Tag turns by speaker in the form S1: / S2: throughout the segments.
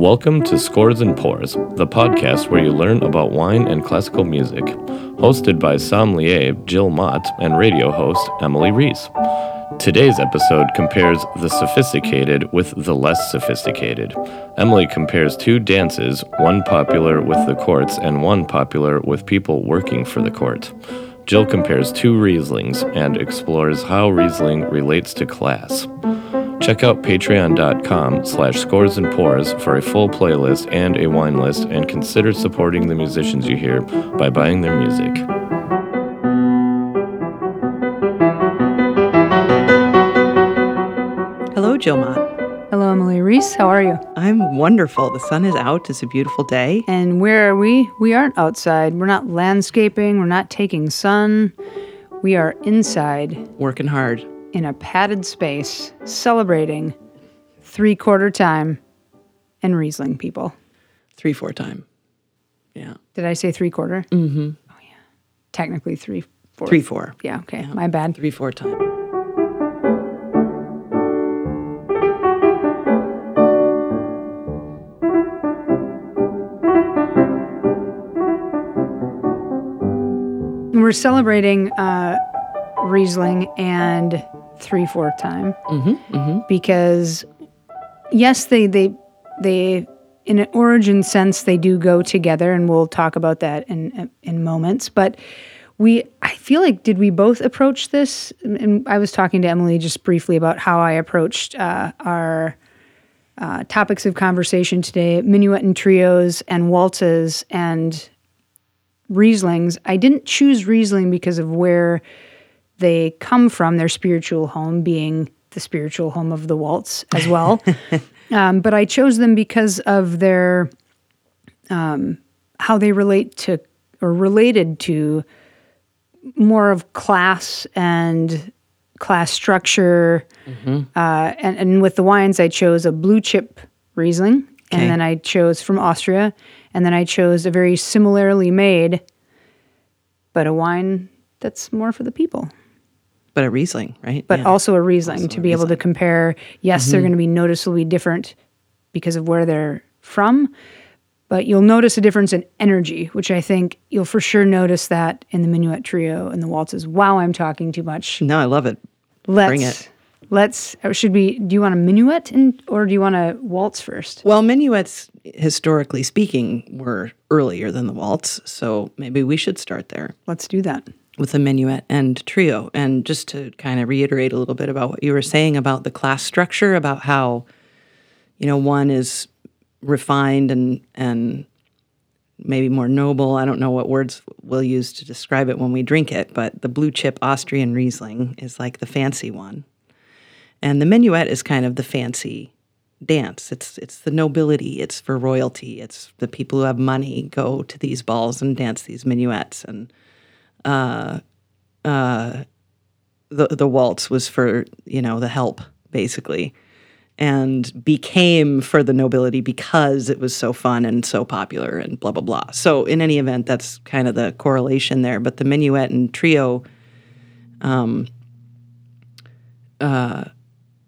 S1: Welcome to Scores and Pours, the podcast where you learn about wine and classical music. Hosted by sommelier Jill Mott and radio host Emily Reese. Today's episode compares the sophisticated with the less sophisticated. Emily compares two dances, one popular with the courts and one popular with people working for the court. Jill compares two Rieslings and explores how Riesling relates to class. Check out patreon.com slash scores and pours for a full playlist and a wine list, and consider supporting the musicians you hear by buying their music.
S2: Hello, Jill Mott.
S3: Hello, Emily Reese. How are you?
S2: I'm wonderful. The sun is out. It's a beautiful day.
S3: And where are we? We aren't outside. We're not landscaping. We're not taking sun. We are inside
S2: Working hard.
S3: In a padded space celebrating three quarter time and Riesling people.
S2: Three, four time. Yeah.
S3: Did I say three quarter? Mm-hmm. Oh, yeah. Technically three, four.
S2: Three, four.
S3: Yeah, okay. My bad.
S2: Three, four time.
S3: We're celebrating uh, Riesling and three fourth time because yes, they they they in an origin sense they do go together, and we'll talk about that in in moments. But we, I feel like, did we both approach this? And I was talking to Emily just briefly about how I approached uh, our uh, topics of conversation today: minuet and trios and waltzes and Rieslings. I didn't choose Riesling because of where they come from, their spiritual home being the spiritual home of the waltz as well. um, but I chose them because of their um, how they relate to or related to more of class and class structure. Uh, and, and with the wines, I chose a blue chip Riesling,
S2: Okay.
S3: and then I chose from Austria, and then I chose a very similarly made, but a wine that's more for the people
S2: But a Riesling, right?
S3: but
S2: Yeah.
S3: also a Riesling to
S2: a
S3: be able to compare. Yes, they're mm-hmm. going to be noticeably different because of where they're from, but you'll notice a difference in energy, which I think you'll for sure notice that in the minuet trio and the waltzes. Wow, I'm talking too much.
S2: No, I love it.
S3: Let's
S2: Bring it.
S3: Let's should we do you want a minuet in, or do you want a waltz first?
S2: Well, minuets, historically speaking, were earlier than the waltz. So maybe we should start there
S3: Let's do that.
S2: with the minuet and trio. And just to kind of reiterate a little bit about what you were saying about the class structure, about how, you know, one is refined and and maybe more noble. I don't know what words we'll use to describe it when we drink it, but the blue chip Austrian Riesling is like the fancy one. And the minuet is kind of the fancy dance. It's it's the nobility, it's for royalty. It's the people who have money go to these balls and dance these minuets and uh uh the the waltz was for, you know, the help basically and became for the nobility because it was so fun and so popular and blah blah blah. So in any event, that's kind of the correlation there. But the minuet and trio, um, uh,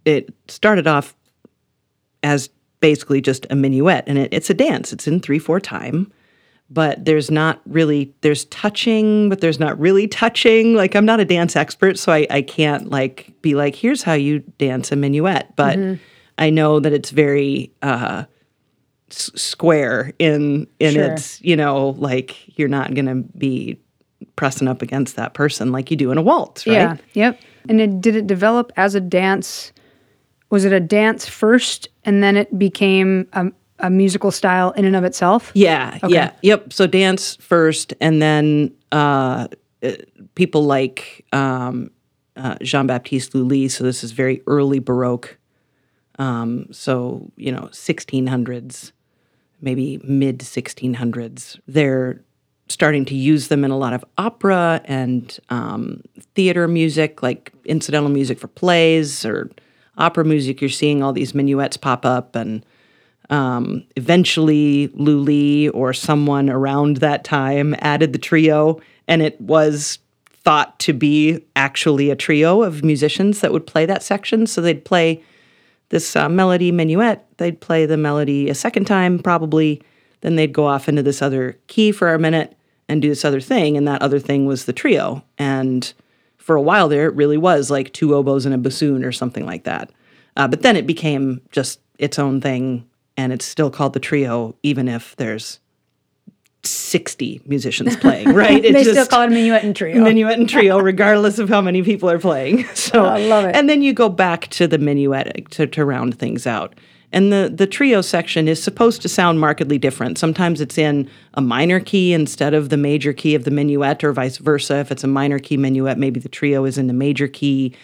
S2: it started off as basically just a minuet, and it, it's a dance. It's in three four time, but there's not really there's touching, but there's not really touching. Like I'm not a dance expert, so I, I can't like be like, here's how you dance a minuet, but I know that it's very uh, s- square in in
S3: Sure.
S2: its you know like you're not gonna be pressing up against that person like you do in a waltz, right?
S3: Yeah. Yep. And it, did it develop as a dance? Was it a dance first, and then it became a, a musical style in and of itself?
S2: Yeah, yeah, yep. So dance first, and then uh, uh, people like um, uh, Jean Baptiste Lully. So this is very early Baroque. Um, so you know, 1600s, maybe mid 1600s. They're starting to use them in a lot of opera and um, theater music, like incidental music for plays or opera music. You're seeing all these minuets pop up and um, eventually Lully or someone around that time added the trio, and it was thought to be actually a trio of musicians that would play that section. So they'd play this uh, melody minuet. They'd play the melody a second time, probably. Then they'd go off into this other key for a minute and do this other thing, and that other thing was the trio. And for a while there, it really was like two oboes and a bassoon or something like that. Uh, but then it became just its own thing, and it's still called the trio, even if there's 60 musicians playing, right?
S3: they still call it a minuet and trio.
S2: Minuet and trio, regardless of how many people are playing. So
S3: Oh, I love it.
S2: And then you go back to the minuet to, to round things out. And the, the trio section is supposed to sound markedly different. Sometimes it's in a minor key instead of the major key of the minuet, or vice versa. If it's a minor key minuet, maybe the trio is in the major key.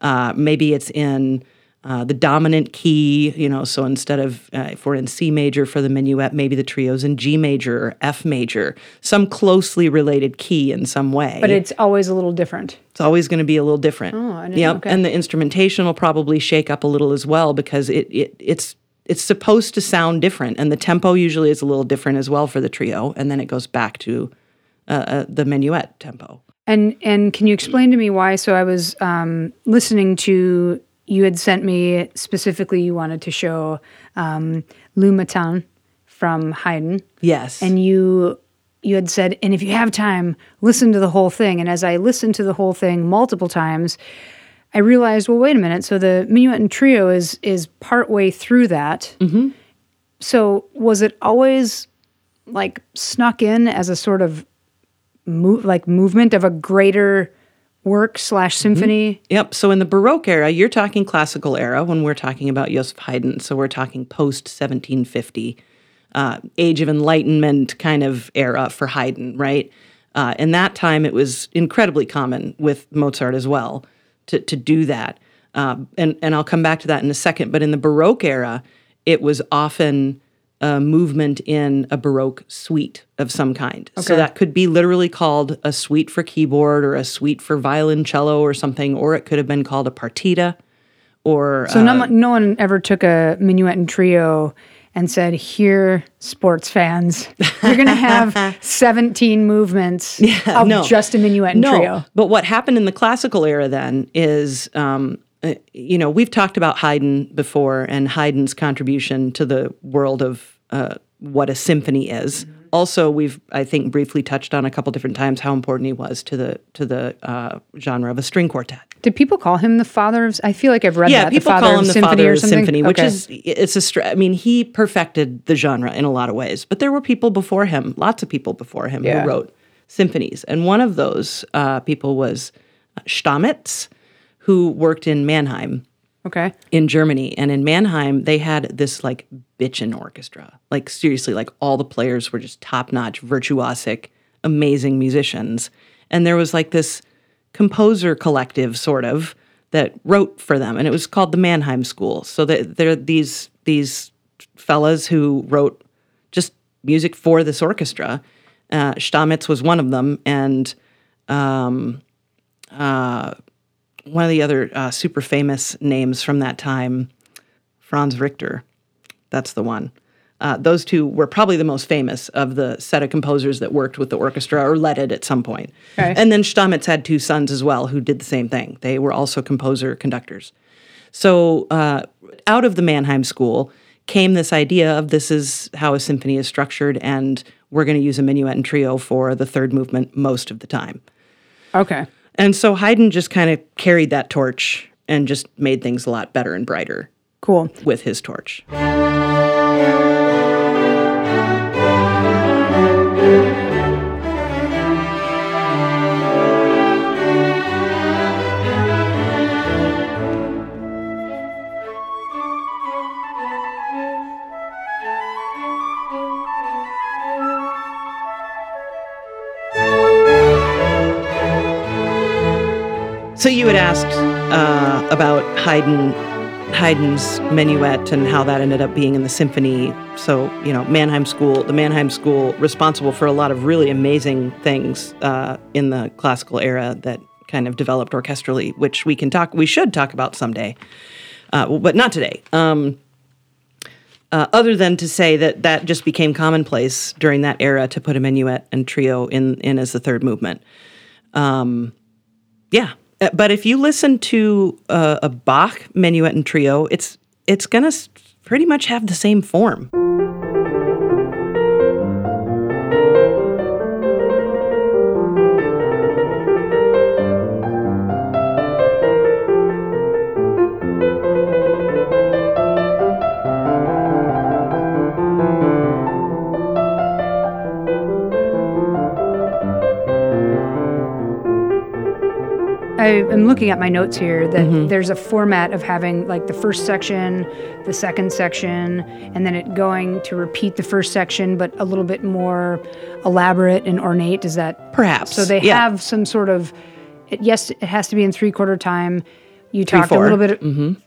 S2: Uh, maybe it's in uh, the dominant key, you know, so instead of, uh, if we're in C major for the minuet, maybe the trio's in G major or F major, some closely related key in some way.
S3: but it's always a little different.
S2: It's always going to be a little different.
S3: Oh, I didn't-
S2: Yep.
S3: okay.
S2: And the instrumentation will probably shake up a little as well because it, it it's it's supposed to sound different, and the tempo usually is a little different as well for the trio, and then it goes back to uh, uh, the minuet tempo.
S3: And and can you explain to me why? So I was um, listening to you had sent me specifically you wanted to show um, Le Matin from Haydn,
S2: Yes.
S3: and you you had said, and if you have time, listen to the whole thing. And as I listened to the whole thing multiple times, I realized, well, wait a minute. So the minuet and trio is is partway through that. Mm-hmm. So was it always like snuck in as a sort of move like movement of a greater work slash symphony?
S2: Yep. So in the Baroque era, you're talking classical era when we're talking about Joseph Haydn. So we're talking post 1750, uh, Age of Enlightenment kind of era for Haydn, right? Uh, in that time, it was incredibly common with Mozart as well to, to do that. Uh, and, and I'll come back to that in a second. But in the Baroque era, it was often a movement in a Baroque suite of some kind. So that could be literally called a suite for keyboard or a suite for violoncello or something, or it could have been called a partita or
S3: So
S2: uh,
S3: no, no one ever took a minuet and trio and said, "Here, sports fans, you're going to have 17 movements of
S2: no.
S3: just a minuet and
S2: no.
S3: trio."
S2: But what happened in the classical era then is, um, uh, you know, we've talked about Haydn before and Haydn's contribution to the world of uh, what a symphony is. Also, we've I think briefly touched on a couple different times how important he was to the to the uh, genre of a string quartet.
S3: Did people call him the father of? I feel like I've read
S2: Yeah,
S3: that.
S2: people
S3: the
S2: call him the
S3: symphony
S2: father of symphony, which is it's a. Str- I mean, he perfected the genre in a lot of ways, but there were people before him, lots of people before him
S3: Yeah.
S2: who wrote symphonies, and one of those uh, people was Stamitz, who worked in Mannheim
S3: okay.
S2: in Germany. And in Mannheim, they had this like bitchin' orchestra. Like seriously, like all the players were just top notch, virtuosic, amazing musicians. And there was like this composer collective sort of that wrote for them. And it was called the Mannheim School. So that there are these these fellas who wrote just music for this orchestra. Uh, Stamitz was one of them, and um, uh, one of the other uh, super famous names from that time, Franz Richter. That's the one. Uh, those two were probably the most famous of the set of composers that worked with the orchestra or led it at some point.
S3: Okay.
S2: And then Stamitz had two sons as well who did the same thing. They were also composer conductors. So uh, out of the Mannheim School came this idea of this is how a symphony is structured, and we're going to use a minuet and trio for the third movement most of the time.
S3: Okay.
S2: And so Haydn just kind of carried that torch and just made things a lot better and brighter
S3: Cool.
S2: with his torch. You had asked uh, about Haydn, Haydn's minuet and how that ended up being in the symphony. So you know, Mannheim School, the Mannheim School, responsible for a lot of really amazing things uh, in the classical era that kind of developed orchestrally, which we can talk, we should talk about someday, uh, but not today. Um, uh, other than to say that that just became commonplace during that era to put a minuet and trio in in as the third movement. Yeah, Uh, but if you listen to uh, a Bach minuet and trio, it's it's going to pretty much have the same form.
S3: I am looking at my notes here that there's a format of having like the first section, the second section, and then it going to repeat the first section, but a little bit more elaborate and ornate. Is that
S2: Perhaps,
S3: So they
S2: yeah.
S3: have some sort of. It, yes, it has to be in three quarter time. You talked
S2: four.
S3: a little bit. Mm-hmm.
S2: Three,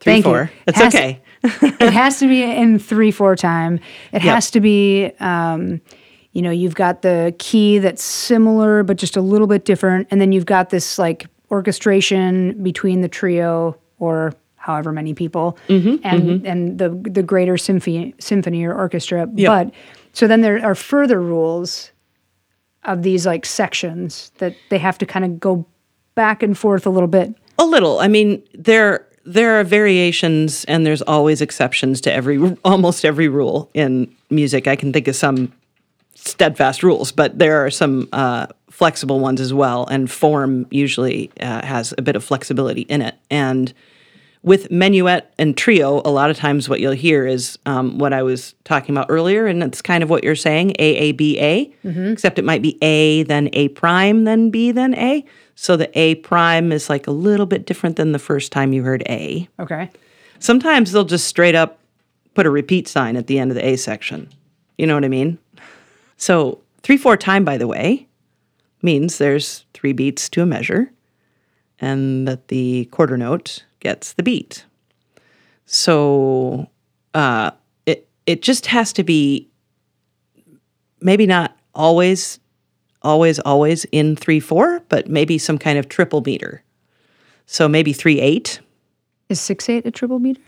S3: Thank you.
S2: four. It's
S3: Has-
S2: okay.
S3: it has to be in three four time. It has to be. Um, you know, you've got the key that's similar but just a little bit different, and then you've got this like orchestration between the trio or however many people
S2: Mm-hmm,
S3: and and the the greater symphony symphony or orchestra. But so then there are further rules of these like sections that they have to kind of go back and forth a little bit.
S2: A little. I mean, there there are variations, and there's always exceptions to every almost every rule in music. I can think of some steadfast rules, but there are some uh, flexible ones as well. And form usually uh, has a bit of flexibility in it. And with menuet and trio, a lot of times what you'll hear is um, what I was talking about earlier, and it's kind of what you're saying: A A B A. Except it might be A, then A prime, then B, then A. So the A prime is like a little bit different than the first time you heard A.
S3: Okay.
S2: Sometimes they'll just straight up put a repeat sign at the end of the A section. You know what I mean? So three four time, by the way, means there's three beats to a measure, and that the quarter note gets the beat. So uh, it it just has to be maybe not always, always, always in three four, but maybe some kind of triple meter. So maybe three eight.
S3: Is six eight a triple meter?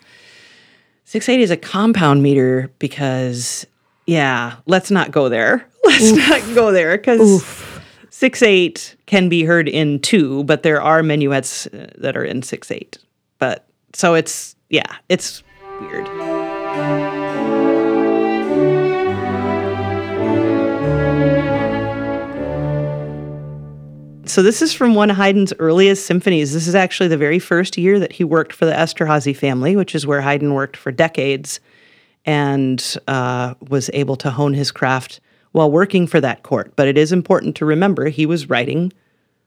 S2: Six eight is a compound meter because, yeah, let's not go there. Let's not go there because six eight can be heard in two, but there are minuets uh, that are in six eight. But so it's yeah, it's weird. So this is from one of Haydn's earliest symphonies. This is actually the very first year that he worked for the Esterhazy family, which is where Haydn worked for decades, and uh, was able to hone his craft while working for that court. But it is important to remember he was writing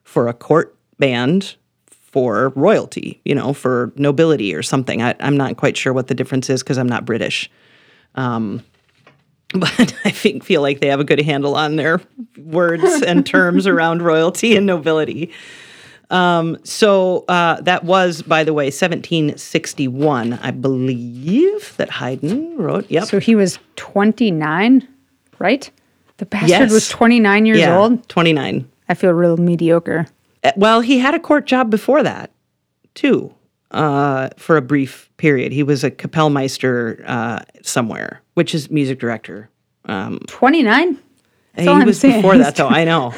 S2: for a court band for royalty, you know, for nobility or something. I, I'm not quite sure what the difference is because I'm not British. Um, but I think feel like they have a good handle on their words and terms around royalty and nobility. Um, so uh, that was, by the way, 1761, I believe, that Haydn wrote. Yep.
S3: So he was 29, right? The bastard
S2: Yes.
S3: was 29 years
S2: yeah,
S3: old.
S2: 29.
S3: I feel real mediocre.
S2: Uh, Well, he had a court job before that, too, uh, for a brief period. He was a Kapellmeister uh, somewhere, which is music director.
S3: 29? That's all
S2: he
S3: I'm
S2: was
S3: saying.
S2: before that, though. I know.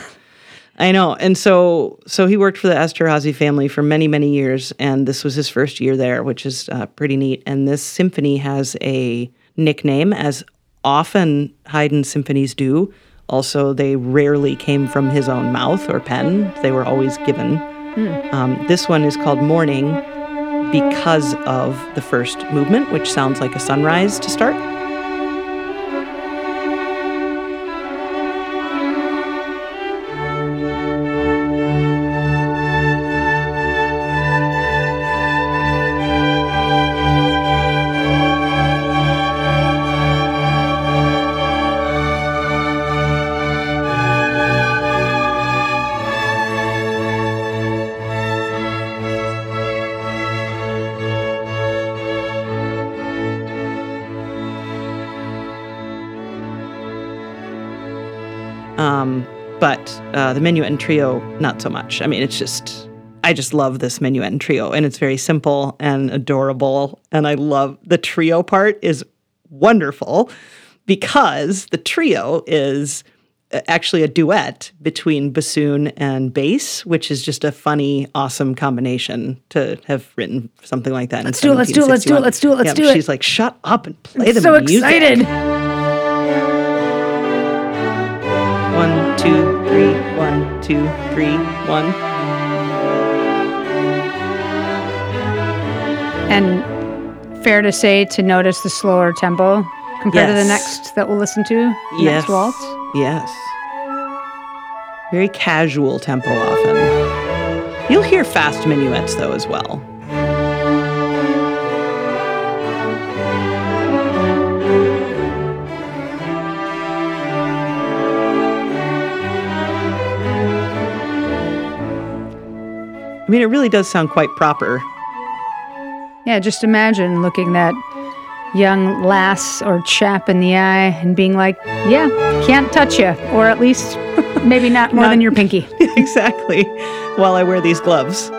S2: I know. And so so he worked for the Esterhazy family for many, many years, and this was his first year there, which is uh, pretty neat. And this symphony has a nickname, as often Haydn symphonies do. Also, they rarely came from his own mouth or pen, they were always given. Um, this one is called Morning because of the first movement, which sounds like a sunrise to start. Um, but uh, the minuet and trio, not so much. I mean, it's just, I just love this minuet and trio, and it's very simple and adorable. And I love the trio part is wonderful because the trio is actually a duet between bassoon and bass, which is just a funny, awesome combination to have written something like that.
S3: Let's do it, let's do it, let's do it, let's do it, let's do it.
S2: She's like, shut up and play the
S3: so
S2: music.
S3: So excited.
S2: One, two, three, one, two, three, one.
S3: And fair to say to notice the slower tempo compared to the next that we'll listen to,
S2: Yes.
S3: next waltz.
S2: Yes. Very casual tempo often. You'll hear fast minuets though as well. Mean, it really does sound quite proper.
S3: Yeah, just imagine looking that young lass or chap in the eye and being like, yeah, can't touch you, or at least maybe not more
S2: Not-
S3: than your pinky.
S2: exactly. While I wear these gloves.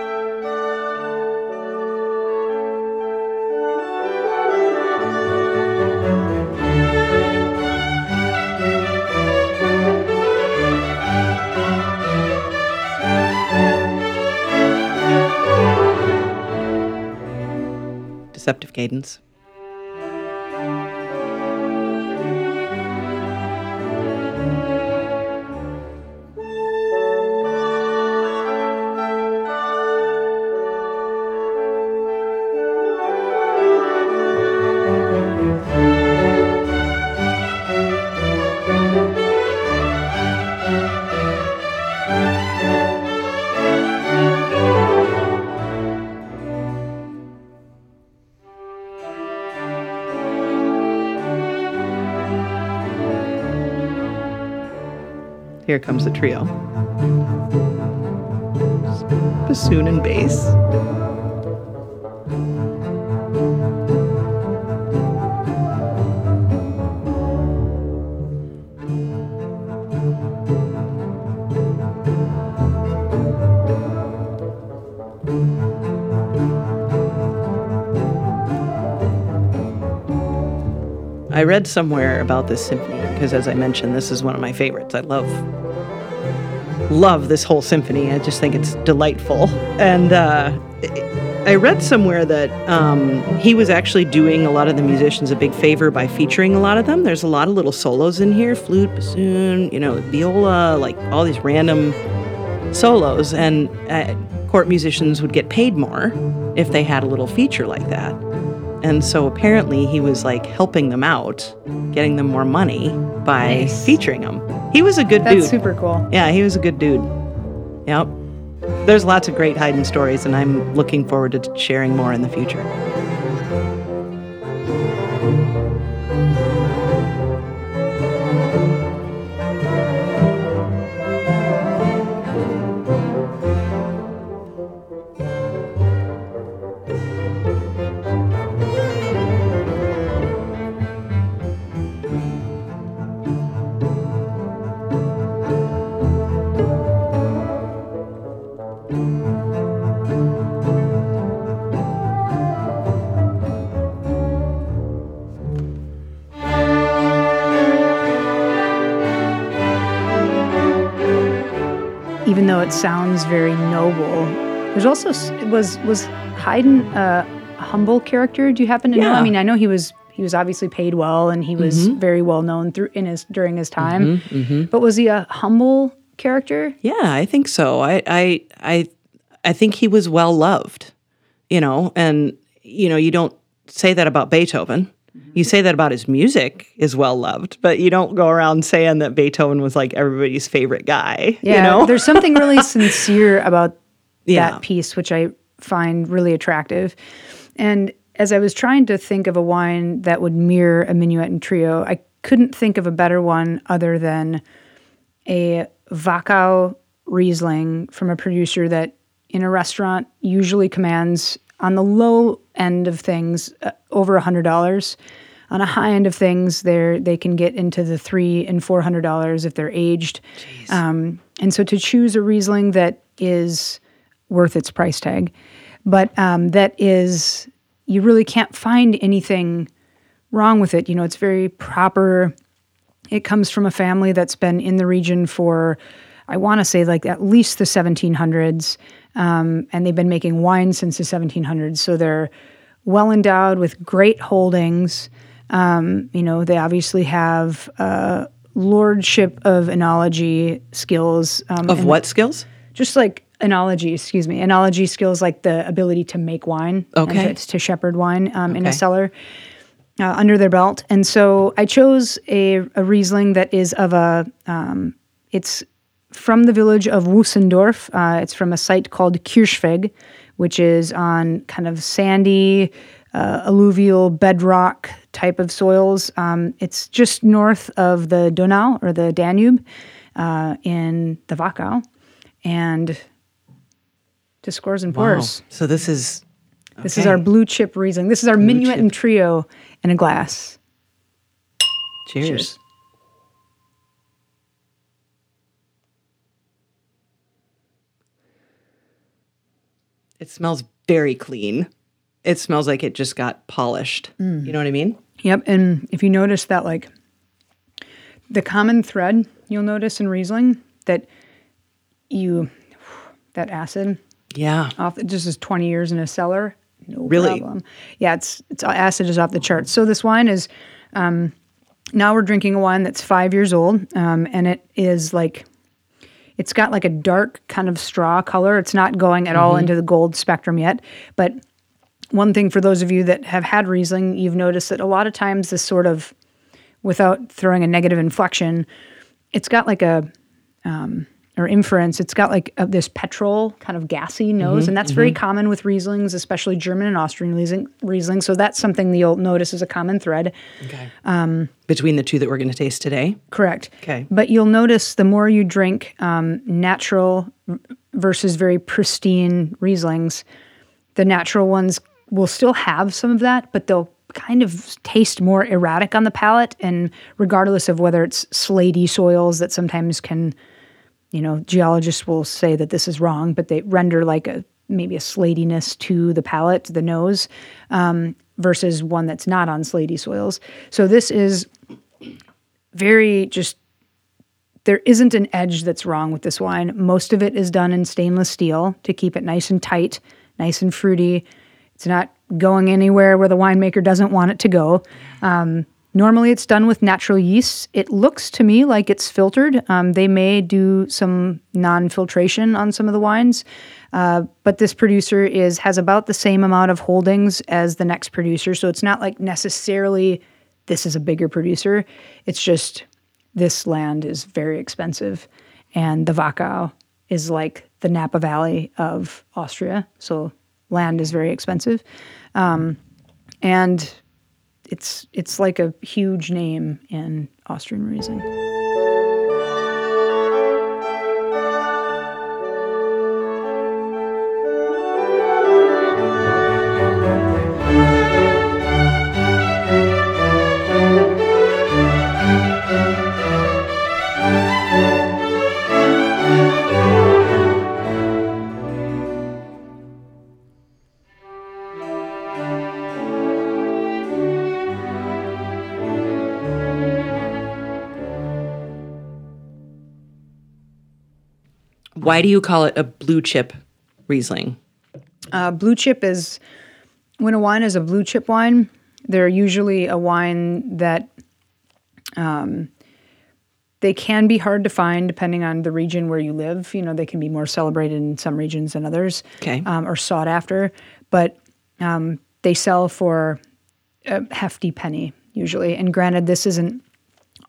S2: Deceptive cadence. Here comes the trio. Bassoon and bass. I read somewhere about this symphony because, as I mentioned, this is one of my favorites. I love love this whole symphony. I just think it's delightful. And uh, I read somewhere that um, he was actually doing a lot of the musicians a big favor by featuring a lot of them. There's a lot of little solos in here flute, bassoon, you know, viola, like all these random solos. And uh, court musicians would get paid more if they had a little feature like that. And so apparently he was like helping them out, getting them more money by
S3: Nice.
S2: featuring them. He was a good
S3: That's
S2: dude.
S3: That's super cool.
S2: Yeah, he was a good dude. Yep. There's lots of great Haydn stories, and I'm looking forward to sharing more in the future.
S3: Sounds very noble. There's also was was Haydn a humble character? Do you happen to know? I mean, I know he was he was obviously paid well and he was mm-hmm. very well known through in his during his time. Mm-hmm, mm-hmm. But was he a humble character?
S2: Yeah, I think so. I I I I think he was well loved, you know, and you know, you don't say that about Beethoven. You say that about his music is well loved, but you don't go around saying that Beethoven was like everybody's favorite guy.
S3: Yeah,
S2: you know?
S3: there's something really sincere about
S2: Yeah.
S3: that piece, which I find really attractive. And as I was trying to think of a wine that would mirror a minuet and trio, I couldn't think of a better one other than a Wachau Riesling from a producer that in a restaurant usually commands on the low end of things uh, over a hundred dollars. On a high end of things, they they can get into the three and four hundred dollars if they're aged. Um, and so to choose a Riesling that is worth its price tag, but um, that is you really can't find anything wrong with it. You know, it's very proper It comes from a family that's been in the region for, I want to say, like at least the 1700s. Um, and they've been making wine since the 1700s. So they're well endowed with great holdings. Um, you know, they obviously have uh, lordship of enology skills. Um,
S2: Of what skills?
S3: just like enology, excuse me, enology skills like the ability to make wine,
S2: Okay.
S3: to, to shepherd wine um, in a cellar uh, under their belt. And so I chose a, a Riesling that is of a, um, it's from the village of Wösendorf. Uh, it's from a site called Kirchweg, which is on kind of sandy, uh, alluvial bedrock type of soils. Um, it's just north of the Donau or the Danube uh, in the Wachau. And to scores and pours.
S2: So this is
S3: This is our blue chip Riesling. This is our minuet
S2: chip.
S3: and trio in a glass.
S2: cheers.
S3: Cheers.
S2: It smells very clean. It smells like it just got polished.
S3: Mm.
S2: You know what I mean?
S3: Yep. And if you notice that, like, the common thread you'll notice in Riesling that you, that acid
S2: Yeah.
S3: off, just is 20 years in a cellar. No
S2: Really?
S3: problem. Yeah, it's, it's acid is off the charts. So this wine is, um, now we're drinking a wine that's five years old, um, and it is like, it's got like a dark kind of straw color. It's not going at all into the gold spectrum yet, but one thing for those of you that have had Riesling, you've noticed that a lot of times this sort of, without throwing a negative inflection, it's got like a, um, or inference, it's got like a, this petrol kind of gassy nose, and that's very common with Rieslings, especially German and Austrian Riesling. Riesling. So that's something that you'll notice as a common thread.
S2: Okay. Um, Between the two that we're going to taste today.
S3: Correct.
S2: Okay.
S3: But you'll notice the more you drink um, natural versus very pristine Rieslings, the natural ones will still have some of that, but they'll kind of taste more erratic on the palate. And regardless of whether it's slaty soils that sometimes can, you know, geologists will say that this is wrong, but they render like a maybe a slatiness to the palate, to the nose, um, versus one that's not on slaty soils. So this is very just there isn't an edge that's wrong with this wine. Most of it is done in stainless steel to keep it nice and tight, nice and fruity. It's not going anywhere where the winemaker doesn't want it to go. Um, normally, it's done with natural yeasts. It looks to me like it's filtered. Um, they may do some non-filtration on some of the wines, uh, but this producer is has about the same amount of holdings as the next producer. So it's not like necessarily this is a bigger producer. It's just this land is very expensive, and the Wachau is like the Napa Valley of Austria. So land is very expensive, um, and it's it's like a huge name in Austrian Riesling.
S2: Why do you call it a blue chip Riesling?
S3: Uh, blue chip is when a wine is a blue chip wine. They're usually a wine that um, they can be hard to find depending on the region where you live. You know, they can be more celebrated in some regions than others,
S2: Okay.
S3: um, or sought after. But um, they sell for a hefty penny usually. And granted, this isn't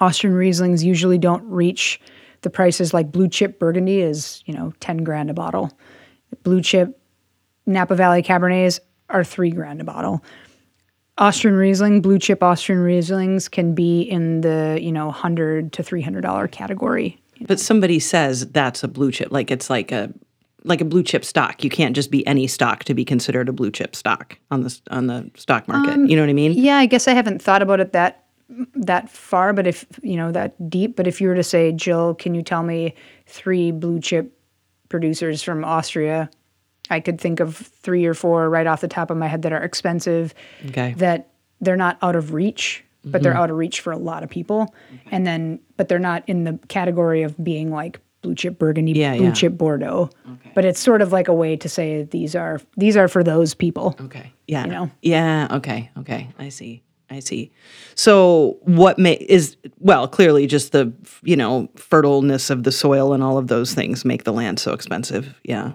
S3: Austrian Rieslings usually don't reach the prices like blue chip Burgundy is, you know, 10 grand a bottle. Blue chip Napa Valley Cabernets are three grand a bottle. Austrian Riesling, blue chip Austrian Rieslings can be in the, you know, 100 to $300 category.
S2: But somebody says that's a blue chip, like it's like a like a blue chip stock. You can't just be any stock to be considered a blue chip stock on the on the stock market. Um, you know what I mean?
S3: Yeah, I guess I haven't thought about it that that far, but if you know that deep. But if you were to say, Jill, can you tell me three blue chip producers from Austria? I could think of three or four right off the top of my head that are expensive,
S2: Okay.
S3: that they're not out of reach but they're mm-hmm. out of reach for a lot of people. And then, but they're not in the category of being like blue chip Burgundy,
S2: Yeah,
S3: blue
S2: yeah.
S3: chip Bordeaux. But it's sort of like a way to say these are these are for those people.
S2: Okay. Yeah.
S3: You know?
S2: Yeah. Okay. Okay. I see. I see. So what may is well clearly just the you know fertileness of the soil and all of those things make the land so expensive. Yeah.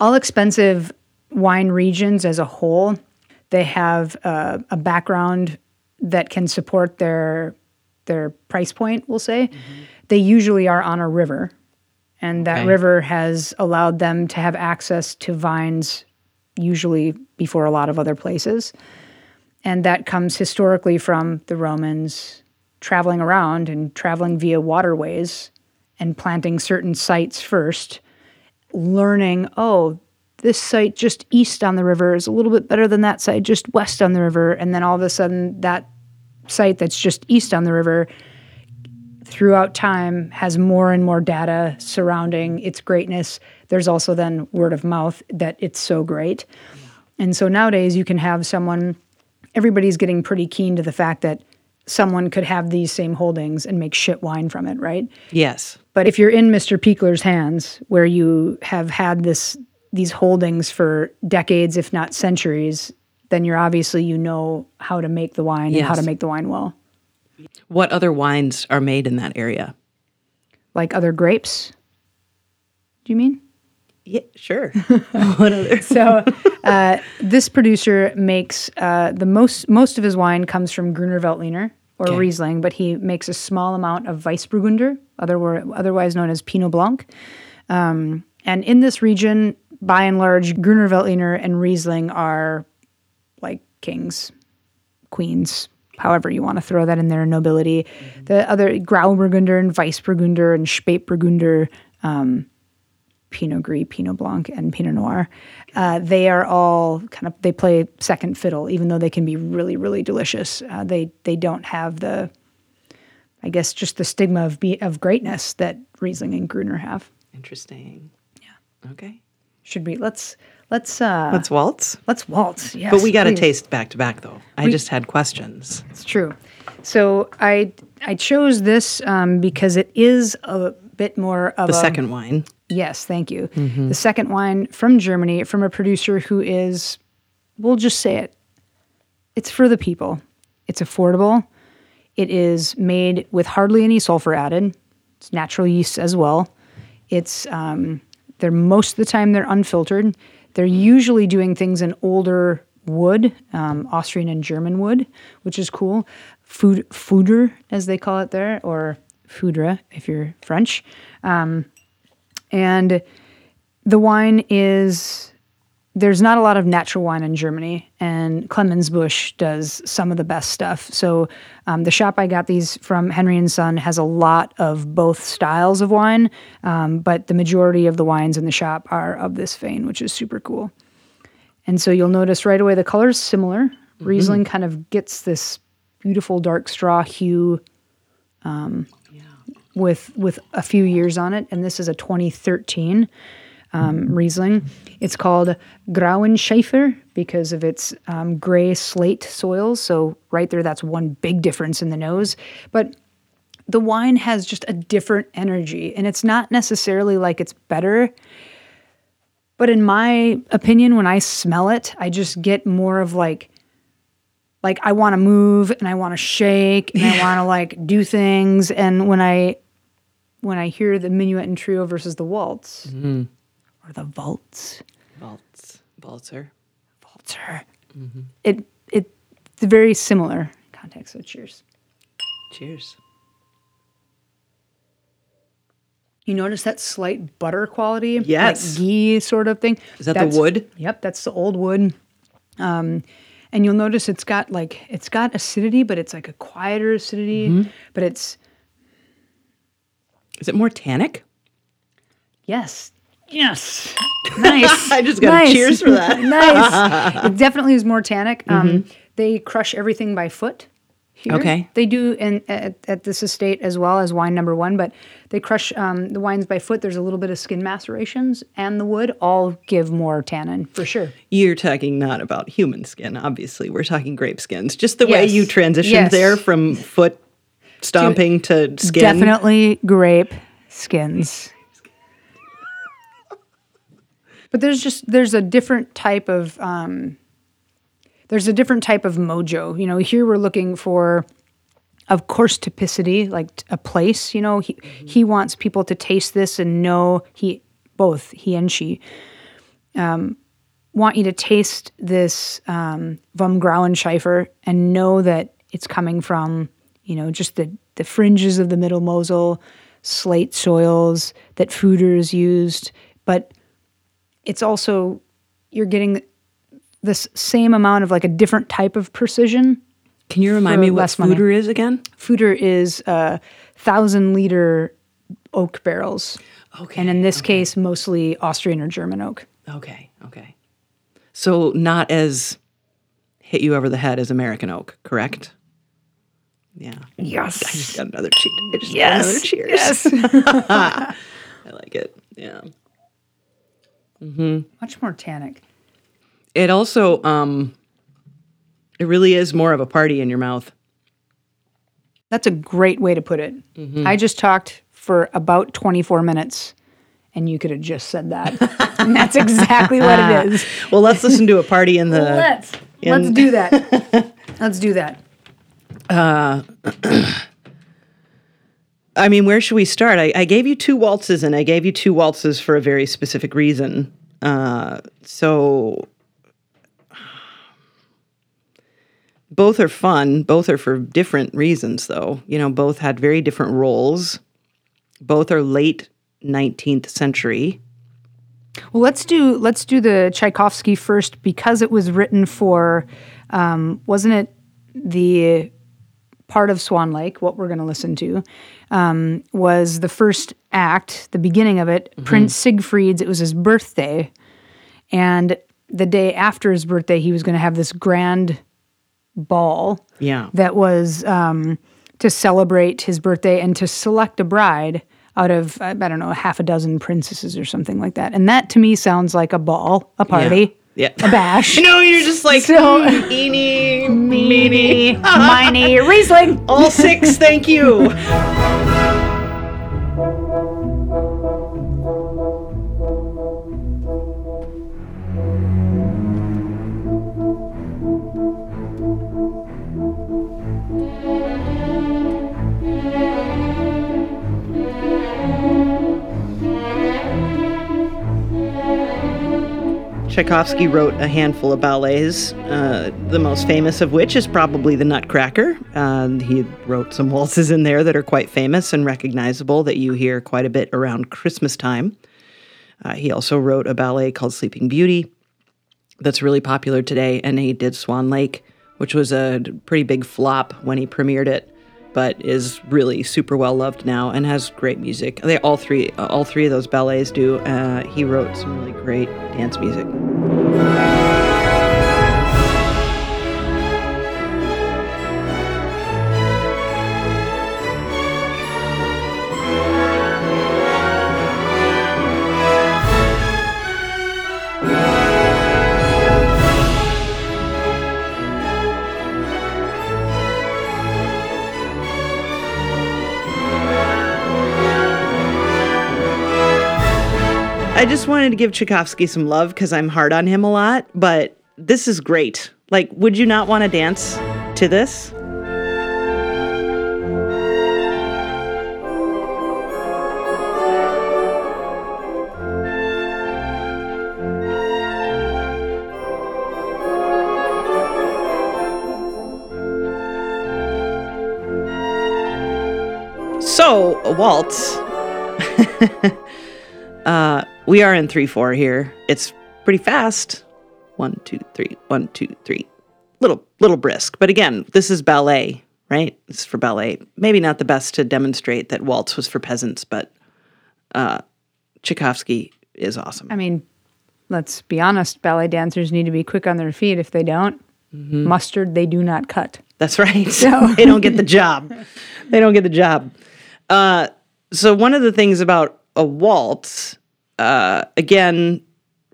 S3: all expensive wine regions as a whole, they have uh, a background that can support their their price point. We'll say they usually are on a river, and that
S2: Okay.
S3: river has allowed them to have access to vines, usually before a lot of other places, and that comes historically from the Romans traveling around and traveling via waterways and planting certain sites first learning, oh, this site just east on the river is a little bit better than that site just west on the river. And then all of a sudden, that site that's just east on the river throughout time has more and more data surrounding its greatness. There's also then word of mouth that it's so great. And so nowadays, you can have someone, everybody's getting pretty keen to the fact that someone could have these same holdings and make shit wine from it, right?
S2: Yes.
S3: But if you're in Mr. Pichler's hands, where you have had this these holdings for decades, if not centuries, then you're obviously you know how to make the wine and how to make the wine well.
S2: What other wines are made in that area?
S3: Like other grapes. Do you mean?
S2: Yeah. Sure. what other?
S3: So uh, this producer makes uh, the most most of his wine comes from Gruner Veltliner or
S2: Okay.
S3: Riesling, but he makes a small amount of Weissburgunder, other, otherwise known as Pinot Blanc. Um, and in this region, by and large, Gruner Veltliner and Riesling are like kings, queens, however you want to throw that in there, nobility. The other Grauburgunder and Weissburgunder and Spätburgunder, um, Pinot Gris, Pinot Blanc, and Pinot Noir. Uh, they are all kind of they play second fiddle, even though they can be really, really delicious. Uh, they they don't have the, I guess, just the stigma of be, of greatness that Riesling and Gruner have.
S2: Interesting. Yeah. Okay.
S3: Should we let's let's uh
S2: Let's waltz.
S3: let's waltz. Yes,
S2: But we got to
S3: please.
S2: taste back to back though. I just had questions.
S3: It's true. So I I chose this um, because it is a bit more of
S2: The
S3: a
S2: second wine.
S3: Yes, thank you. The second wine from Germany, from a producer who is, we'll just say it, it's for the people. It's affordable. It is made with hardly any sulfur added. It's natural yeast as well. It's um, they're most of the time they're unfiltered. They're usually doing things in older wood, um, Austrian and German wood, which is cool. Food, fooder, as they call it there, or foudre if you're French. Um, and the wine is there's not a lot of natural wine in Germany, and Clemensbusch does some of the best stuff. So um, the shop I got these from, Henry and Son, has a lot of both styles of wine, um, but the majority of the wines in the shop are of this vein, which is super cool. And so you'll notice right away the color's similar. Riesling kind of gets this beautiful dark straw hue with with a few years on it, and this is a 2013 um, Riesling. It's called Grauenschäfer because of its um, gray slate soils. So right there, that's one big difference in the nose. But the wine has just a different energy, and it's not necessarily like it's better. But in my opinion, when I smell it, I just get more of like like I want to move and I want to shake and I want to like do things. And when I when I hear the minuet and trio versus the waltz or the waltz,
S2: Waltz. Waltzer.
S3: waltzer, it it it's very similar context. So cheers.
S2: Cheers.
S3: You notice that slight butter quality,
S2: Yes.
S3: like ghee sort of thing.
S2: Is that the wood?
S3: Yep, that's the old wood. Um, and you'll notice it's got like it's got acidity, but it's like a quieter acidity.
S2: Mm-hmm.
S3: But it's
S2: Is it more tannic?
S3: yes, yes, nice.
S2: I just got a
S3: nice.
S2: cheers for that.
S3: nice. It definitely is more tannic. Um,
S2: Mm-hmm.
S3: They crush everything by foot. Here.
S2: Okay.
S3: They do in at, at this estate as well as wine number one, but they crush um, the wines by foot. There's a little bit of skin macerations, and the wood all give more tannin for sure.
S2: You're talking not about human skin, obviously. We're talking grape skins. Just the way you transitioned
S3: Yes.
S2: there from foot stomping to skin.
S3: Definitely grape skins. But there's just there's a different type of um, there's a different type of mojo. You know, here we're looking for, of course, typicity, like a place. You know, he he wants people to taste this and know he both he and she um, want you to taste this um, vom Grauen Schiefer and know that it's coming from you know just the the fringes of the Middle Mosel, slate soils that Fuders used, but it's also you're getting this same amount of like a different type of precision.
S2: Can you remind me what
S3: less money.
S2: is again?
S3: Fuder is uh, thousand liter oak barrels,
S2: Okay.
S3: and in this case, mostly Austrian or German oak.
S2: Okay. Okay. So not as hit you over the head as American oak, correct? Yeah.
S3: Yes.
S2: I just got another cheer. I just
S3: Yes,
S2: got another cheers. I like it. Yeah. Hmm.
S3: much more tannic.
S2: It also um it really is more of a party in your mouth.
S3: That's a great way to put it.
S2: Mm-hmm.
S3: I just talked for about 24 minutes, and you could have just said that. and that's exactly what it is.
S2: Well, let's listen to a party in the
S3: Let's
S2: in-
S3: let's do that. let's do that.
S2: I mean, where should we start? I, I gave you two waltzes, and I gave you two waltzes for a very specific reason. Uh, so both are fun. Both are for different reasons, though. You know, both had very different roles. Both are late 19th century.
S3: Well, let's do let's do the Tchaikovsky first because it was written for, um, wasn't it the part of Swan Lake? What we're going to listen to um, was the first act, the beginning of it. Prince Siegfried's. It was his birthday, and the day after his birthday, he was going to have this grand ball
S2: Yeah.
S3: that was um, to celebrate his birthday and to select a bride out of I don't know half a dozen princesses or something like that. And that to me sounds like a ball, a party,
S2: Yeah.
S3: a bash.
S2: No, you're just like
S3: So-
S2: "Mm, eeny,
S3: Meeny, miny, Riesling.
S2: all six. Thank you. Tchaikovsky wrote a handful of ballets, uh, the most famous of which is probably The Nutcracker. Uh, he wrote some waltzes in there that are quite famous and recognizable that you hear quite a bit around Christmas time. Uh, he also wrote a ballet called Sleeping Beauty that's really popular today, and he did Swan Lake, which was a pretty big flop when he premiered it, but is really super well loved now and has great music. They all three, all three of those ballets do. Uh, he wrote some really great dance music. I just wanted to give Tchaikovsky some love because I'm hard on him a lot, but this is great. Like, would you not want to dance to this? So, a waltz. uh, we are in 3 4 here. It's pretty fast. One, two, three, one, two, three. Little, little brisk. But again, this is ballet, right? This is for ballet. Maybe not the best to demonstrate that waltz was for peasants, but uh, Tchaikovsky is awesome.
S3: I mean, let's be honest. Ballet dancers need to be quick on their feet. If they don't, mustard they do not cut.
S2: That's right. So. they don't get the job. They don't get the job. Uh, so one of the things about a waltz, uh, again,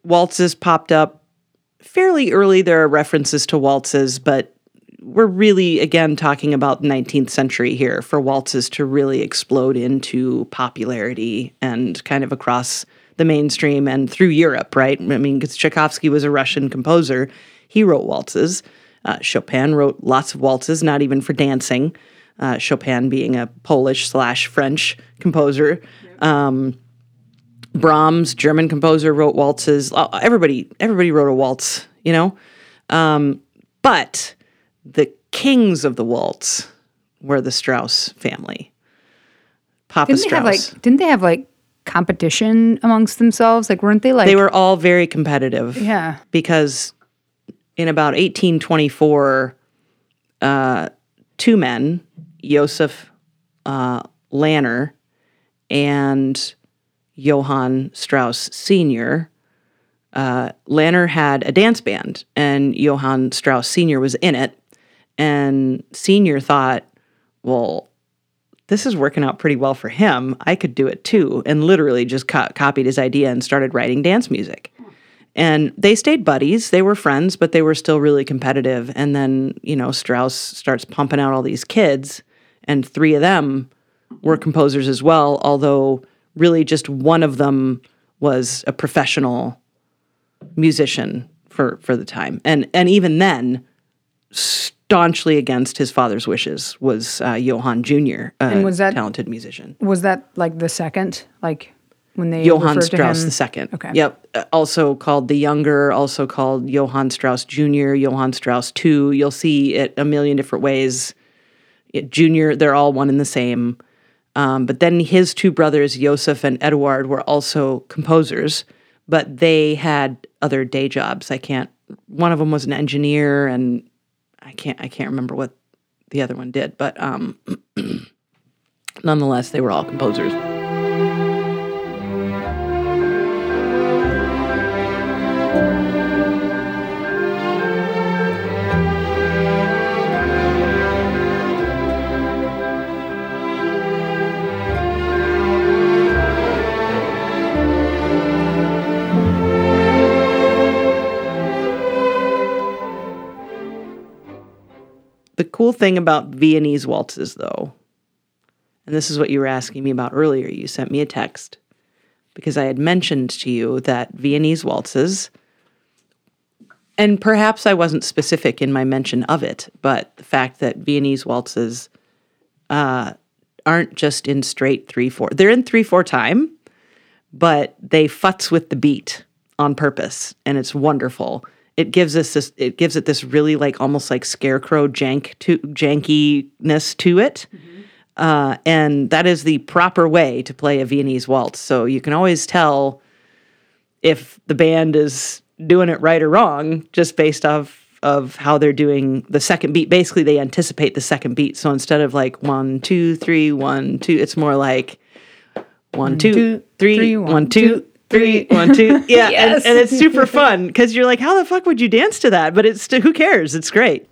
S2: waltzes popped up fairly early. There are references to waltzes, but we're really again talking about 19th century here for waltzes to really explode into popularity and kind of across the mainstream and through Europe, right? I mean, because Tchaikovsky was a Russian composer, he wrote waltzes. Uh, Chopin wrote lots of waltzes, not even for dancing. Uh, Chopin being a Polish slash French composer. Um, Brahms, German composer, wrote waltzes. Everybody, everybody wrote a waltz, you know. Um, but the kings of the waltz were the Strauss family. Papa
S3: Didn't they
S2: Strauss.
S3: have like? Didn't they have like competition amongst themselves? Like, weren't they like?
S2: they were all very competitive.
S3: Yeah.
S2: because in about 1824, uh, two men, Joseph uh, Lanner and Johann Strauss Sr., uh, Lanner had a dance band, and Johann Strauss Sr. was in it. And Sr. thought, well, this is working out pretty well for him. I could do it too. And literally just co- copied his idea and started writing dance music. And they stayed buddies. They were friends, but they were still really competitive. And then, you know, Strauss starts pumping out all these kids, and three of them were composers as well, although really just one of them was a professional musician for for the time. And and even then, staunchly against his father's wishes was uh, Johann Jr., a
S3: And was that-
S2: talented musician.
S3: Was that like the second? Like when they
S2: Johann Strauss the second.
S3: Okay.
S2: Yep. Uh, Also called the younger, also called Johann Strauss Jr., Johann Strauss II. You'll see it a million different ways. It, junior, they're all one and the same. Um, but then his two brothers, Joseph and Eduard, were also composers, but they had other day jobs. I can't. One of them was an engineer, and I can't. I can't remember what the other one did. But um, nonetheless, they were all composers. Cool thing about Viennese waltzes, though, and this is what you were asking me about earlier, you sent me a text because I had mentioned to you that Viennese waltzes, and perhaps I wasn't specific in my mention of it, but the fact that Viennese waltzes uh, aren't just in straight 3 4, they're in 3 4 time, but they futz with the beat on purpose, and it's wonderful. It gives us this. It gives it this really like almost like scarecrow jank to jankiness to it, uh, and that is the proper way to play a Viennese waltz. So you can always tell if the band is doing it right or wrong just based off of how they're doing the second beat. Basically, they anticipate the second beat. So instead of like one, two, three, one, two, it's more like one, two, three,
S3: three,
S2: one, two, three, one, two. Yeah,
S3: Yes.
S2: and, and it's super fun because you're like, how the fuck would you dance to that? But it's who cares? It's great.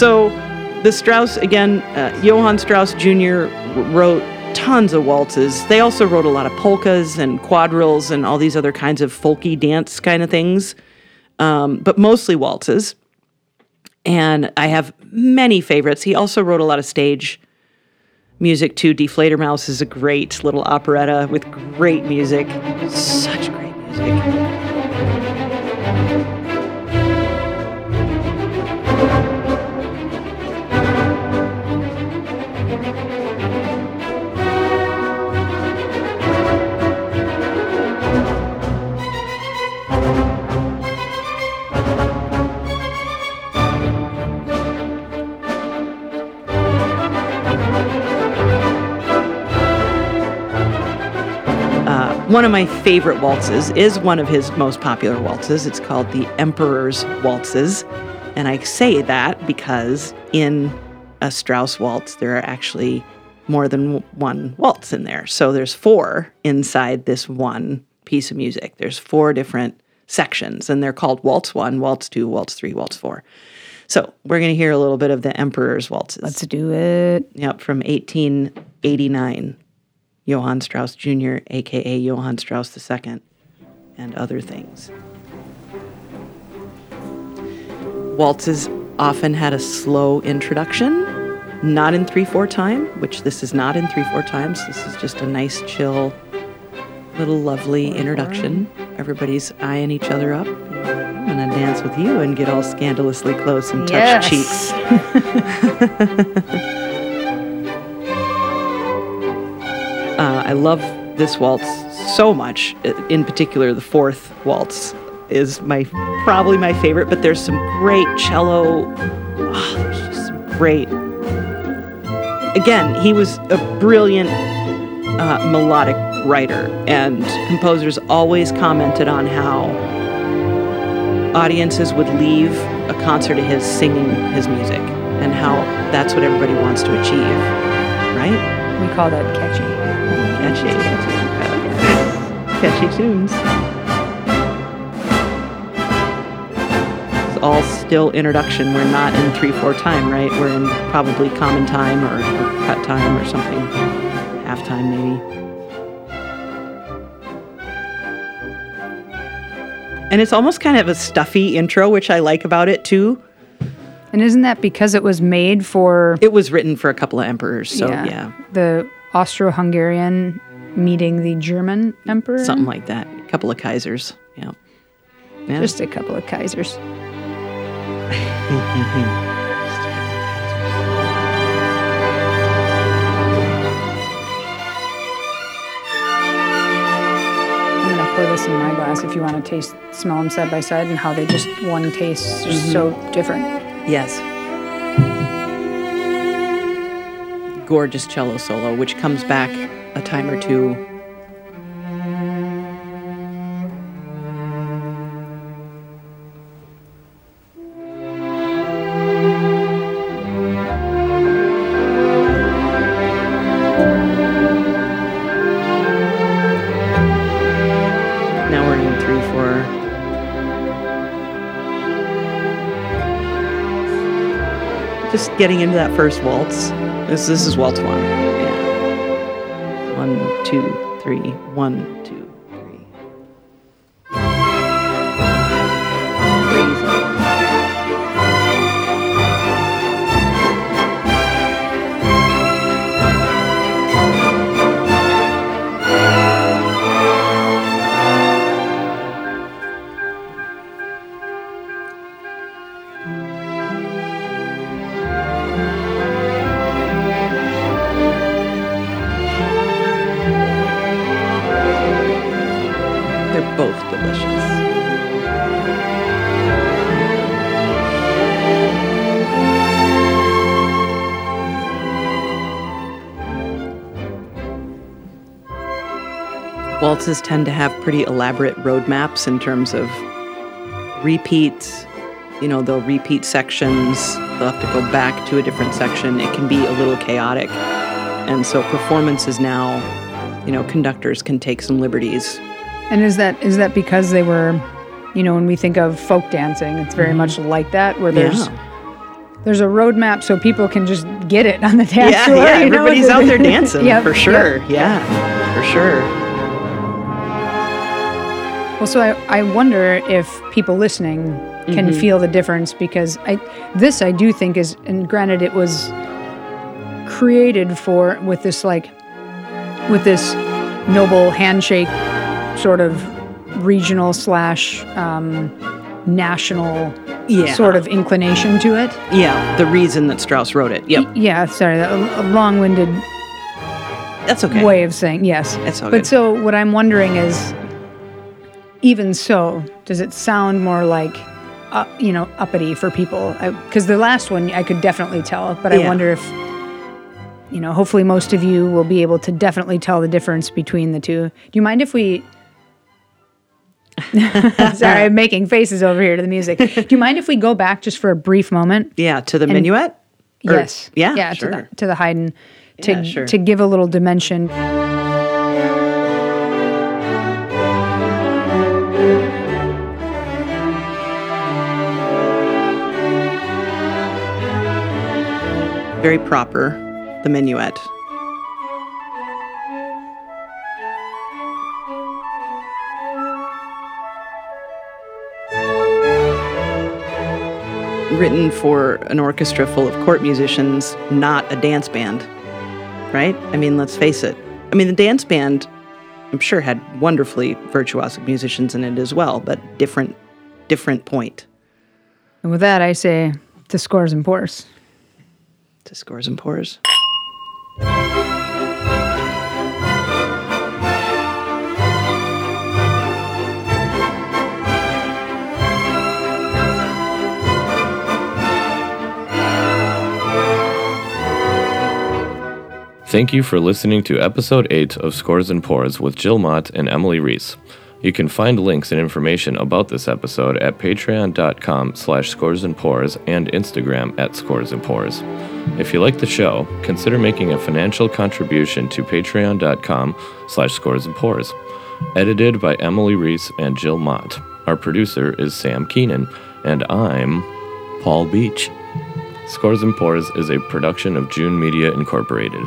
S2: So the Strauss again, uh, Johann Strauss Jr. wrote tons of waltzes. They also wrote a lot of polkas and quadrilles and all these other kinds of folky dance kind of things, um, but mostly waltzes. And I have many favorites. He also wrote a lot of stage music too. Die Fledermaus is a great little operetta with great music. Such great music. One of my favorite waltzes is one of his most popular waltzes. It's called the Emperor's Waltzes. And I say that because in a Strauss waltz, there are actually more than one waltz in there. So there's four inside this one piece of music. There's four different sections, and they're called Waltz 1, Waltz 2, Waltz 3, Waltz 4. So we're going to hear a little bit of the Emperor's Waltzes.
S3: Let's do it.
S2: Yep, from 1889. Johann Strauss Jr., aka Johann Strauss II, and other things. Waltzes often had a slow introduction, not in 3 4 time, which this is not in 3 4 times. This is just a nice, chill, little lovely introduction. Everybody's eyeing each other up. I'm gonna dance with you and get all scandalously close and touch
S3: Yes.
S2: cheeks. I love this waltz so much. In particular, the fourth waltz is my probably my favorite. But there's some great cello. ah, there's just some great. Again, he was a brilliant uh, melodic writer, and composers always commented on how audiences would leave a concert of his singing his music, and how that's what everybody wants to achieve, right?
S3: We call that catchy.
S2: Catchy, catchy tunes. It's all still introduction. We're not in three four time, right? We're in probably common time or, or cut time or something, half time maybe. And it's almost kind of a stuffy intro, which I like about it too.
S3: And isn't that because it was made for
S2: It was written for a couple of emperors, so yeah,
S3: the Austro-Hungarian meeting the German emperor?
S2: something like that. A couple of Kaisers, yeah. Yeah.
S3: Just a couple of Kaisers. I'm pour this in my glass if you want to taste, smell them side by side, and how they just one tastes just so different.
S2: Yes. Gorgeous cello solo, which comes back a time or two. Just getting into that first waltz. This this is waltz one. Yeah. One, two, three. One, two, Tend to have pretty elaborate roadmaps in terms of repeats. You know, they'll repeat sections, they'll have to go back to a different section. It can be a little chaotic. And so performances now, you know, conductors can take some liberties
S3: And is that is that because they were, you know, when we think of folk dancing, it's very mm-hmm. much like that, where there's
S2: Yeah.
S3: there's a roadmap so people can just get it on the dance
S2: yeah,
S3: floor.
S2: yeah,
S3: you know?
S2: everybody's out there dancing
S3: Yep,
S2: for
S3: yep.
S2: sure. Yeah, for sure.
S3: Well, so I, I wonder if people listening can
S2: Mm-hmm.
S3: feel the difference because I this I do think is and granted it was created for with this like with this noble handshake sort of regional slash um, national
S2: Yeah.
S3: sort of inclination to it.
S2: Yeah, the reason that Strauss wrote it. Yep,
S3: Yeah, sorry, a, long-winded
S2: that's okay.
S3: way of saying yes.
S2: It's all
S3: but so what I'm wondering is, even so, does it sound more like, uh, you know, uppity for people? Because the last one I could definitely tell, but I wonder if you know, hopefully most of you will be able to definitely tell the difference between the two. Do you mind if we? Sorry, I'm making faces over here to the music. Do you mind if we go back just for a brief moment?
S2: Yeah, to the minuet. Or-
S3: yes.
S2: Yeah.
S3: Yeah.
S2: Sure.
S3: To the to the Haydn, to
S2: Yeah, sure.
S3: to give a little dimension.
S2: Very proper. The minuet. Written for an orchestra full of court musicians, not a dance band. Right? I mean, let's face it. I mean, the dance band, I'm sure, had wonderfully virtuosic musicians in it as well, but different, different point.
S3: And with that, I say to scores and pours.
S2: To scores and pours.
S1: Thank you for listening to episode 8 of Scores and Pours with Jill Mott and Emily Reese. You can find links and information about this episode at patreon.com slash scores and and Instagram at scores and. If you like the show, consider making a financial contribution to patreon.com slash scores and. Edited by Emily Reese and Jill Mott. Our producer is Sam Keenan, and I'm Paul Beach. Scores and Pours is a production of June Media Incorporated.